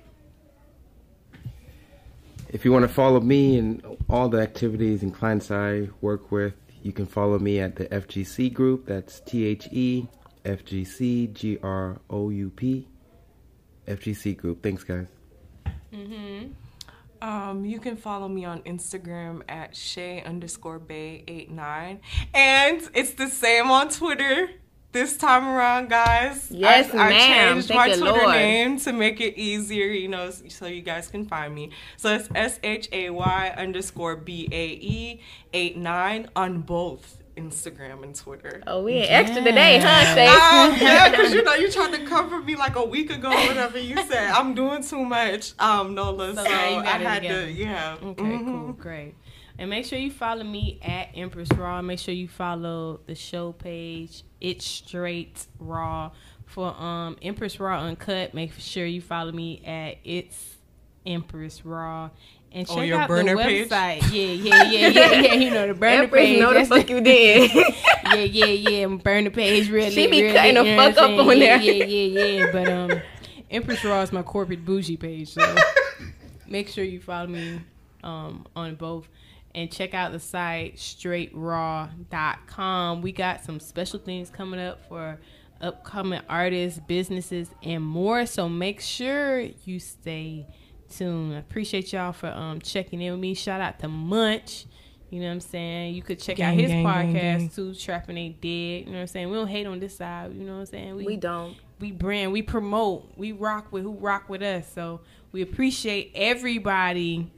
[SPEAKER 4] If you want to follow me and all the activities and clients I work with, you can follow me at the FGC group. That's T H E F G C G R O U P. FGC group. Thanks, guys. Mm-hmm.
[SPEAKER 2] Um, you can follow me on Instagram at Shay underscore Bae eight nine, and it's the same on Twitter this time around, guys.
[SPEAKER 3] Yes,
[SPEAKER 2] I, I changed
[SPEAKER 3] Thank
[SPEAKER 2] my Twitter
[SPEAKER 3] Lord.
[SPEAKER 2] name to make it easier, you know, so you guys can find me. So it's S H A Y underscore B A E eight nine on both Instagram and Twitter.
[SPEAKER 3] Oh, we ain't extra today, huh, Shay?
[SPEAKER 2] Um, yeah, because you know you tried to cover me like a week ago, or whatever you said. I'm doing too much, um, Nola. So,
[SPEAKER 1] now you
[SPEAKER 2] I
[SPEAKER 1] got it
[SPEAKER 2] had
[SPEAKER 1] together.
[SPEAKER 2] to, yeah.
[SPEAKER 1] Okay,
[SPEAKER 2] Mhm.
[SPEAKER 1] cool, great. And make sure you follow me at Empress Raw. Make sure you follow the show page. It's straight raw for um Empress Raw Uncut. Make sure you follow me at It's Empress Raw. And
[SPEAKER 2] Oh,
[SPEAKER 1] check
[SPEAKER 2] your
[SPEAKER 1] out
[SPEAKER 2] burner
[SPEAKER 1] the
[SPEAKER 2] page?
[SPEAKER 1] Yeah, yeah, yeah, yeah, yeah. You know the burner
[SPEAKER 3] Empress
[SPEAKER 1] page.
[SPEAKER 3] know the fuck you did.
[SPEAKER 1] yeah, yeah, yeah. Burn the page really.
[SPEAKER 3] She be
[SPEAKER 1] really,
[SPEAKER 3] cutting the
[SPEAKER 1] you know
[SPEAKER 3] fuck up on
[SPEAKER 1] yeah,
[SPEAKER 3] there.
[SPEAKER 1] Yeah, yeah, yeah. But um, Empress Raw is my corporate bougie page, so make sure you follow me um on both. And check out the site straightraw.com. We got some special things coming up for upcoming artists, businesses, and more. So make sure you stay tuned. I appreciate y'all for um checking in with me. Shout out to Munch. You know what I'm saying? You could check out his
[SPEAKER 2] gang, gang,
[SPEAKER 1] podcast
[SPEAKER 2] gang.
[SPEAKER 1] too, Trapping Ain't Dead. You know what I'm saying? We don't hate on this side. You know what I'm saying?
[SPEAKER 3] we don't.
[SPEAKER 1] we brand, we promote, we rock with who rock with us. So we appreciate everybody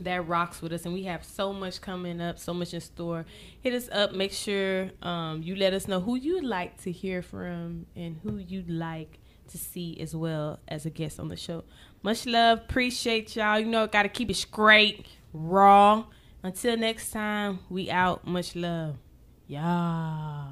[SPEAKER 1] that rocks with us, and we have so much coming up, so much in store. Hit us up. Make sure um, you let us know who you'd like to hear from and who you'd like to see as well as a guest on the show. Much love. Appreciate y'all. You know, got to keep it straight, raw. Until next time, we out. Much love. Yeah.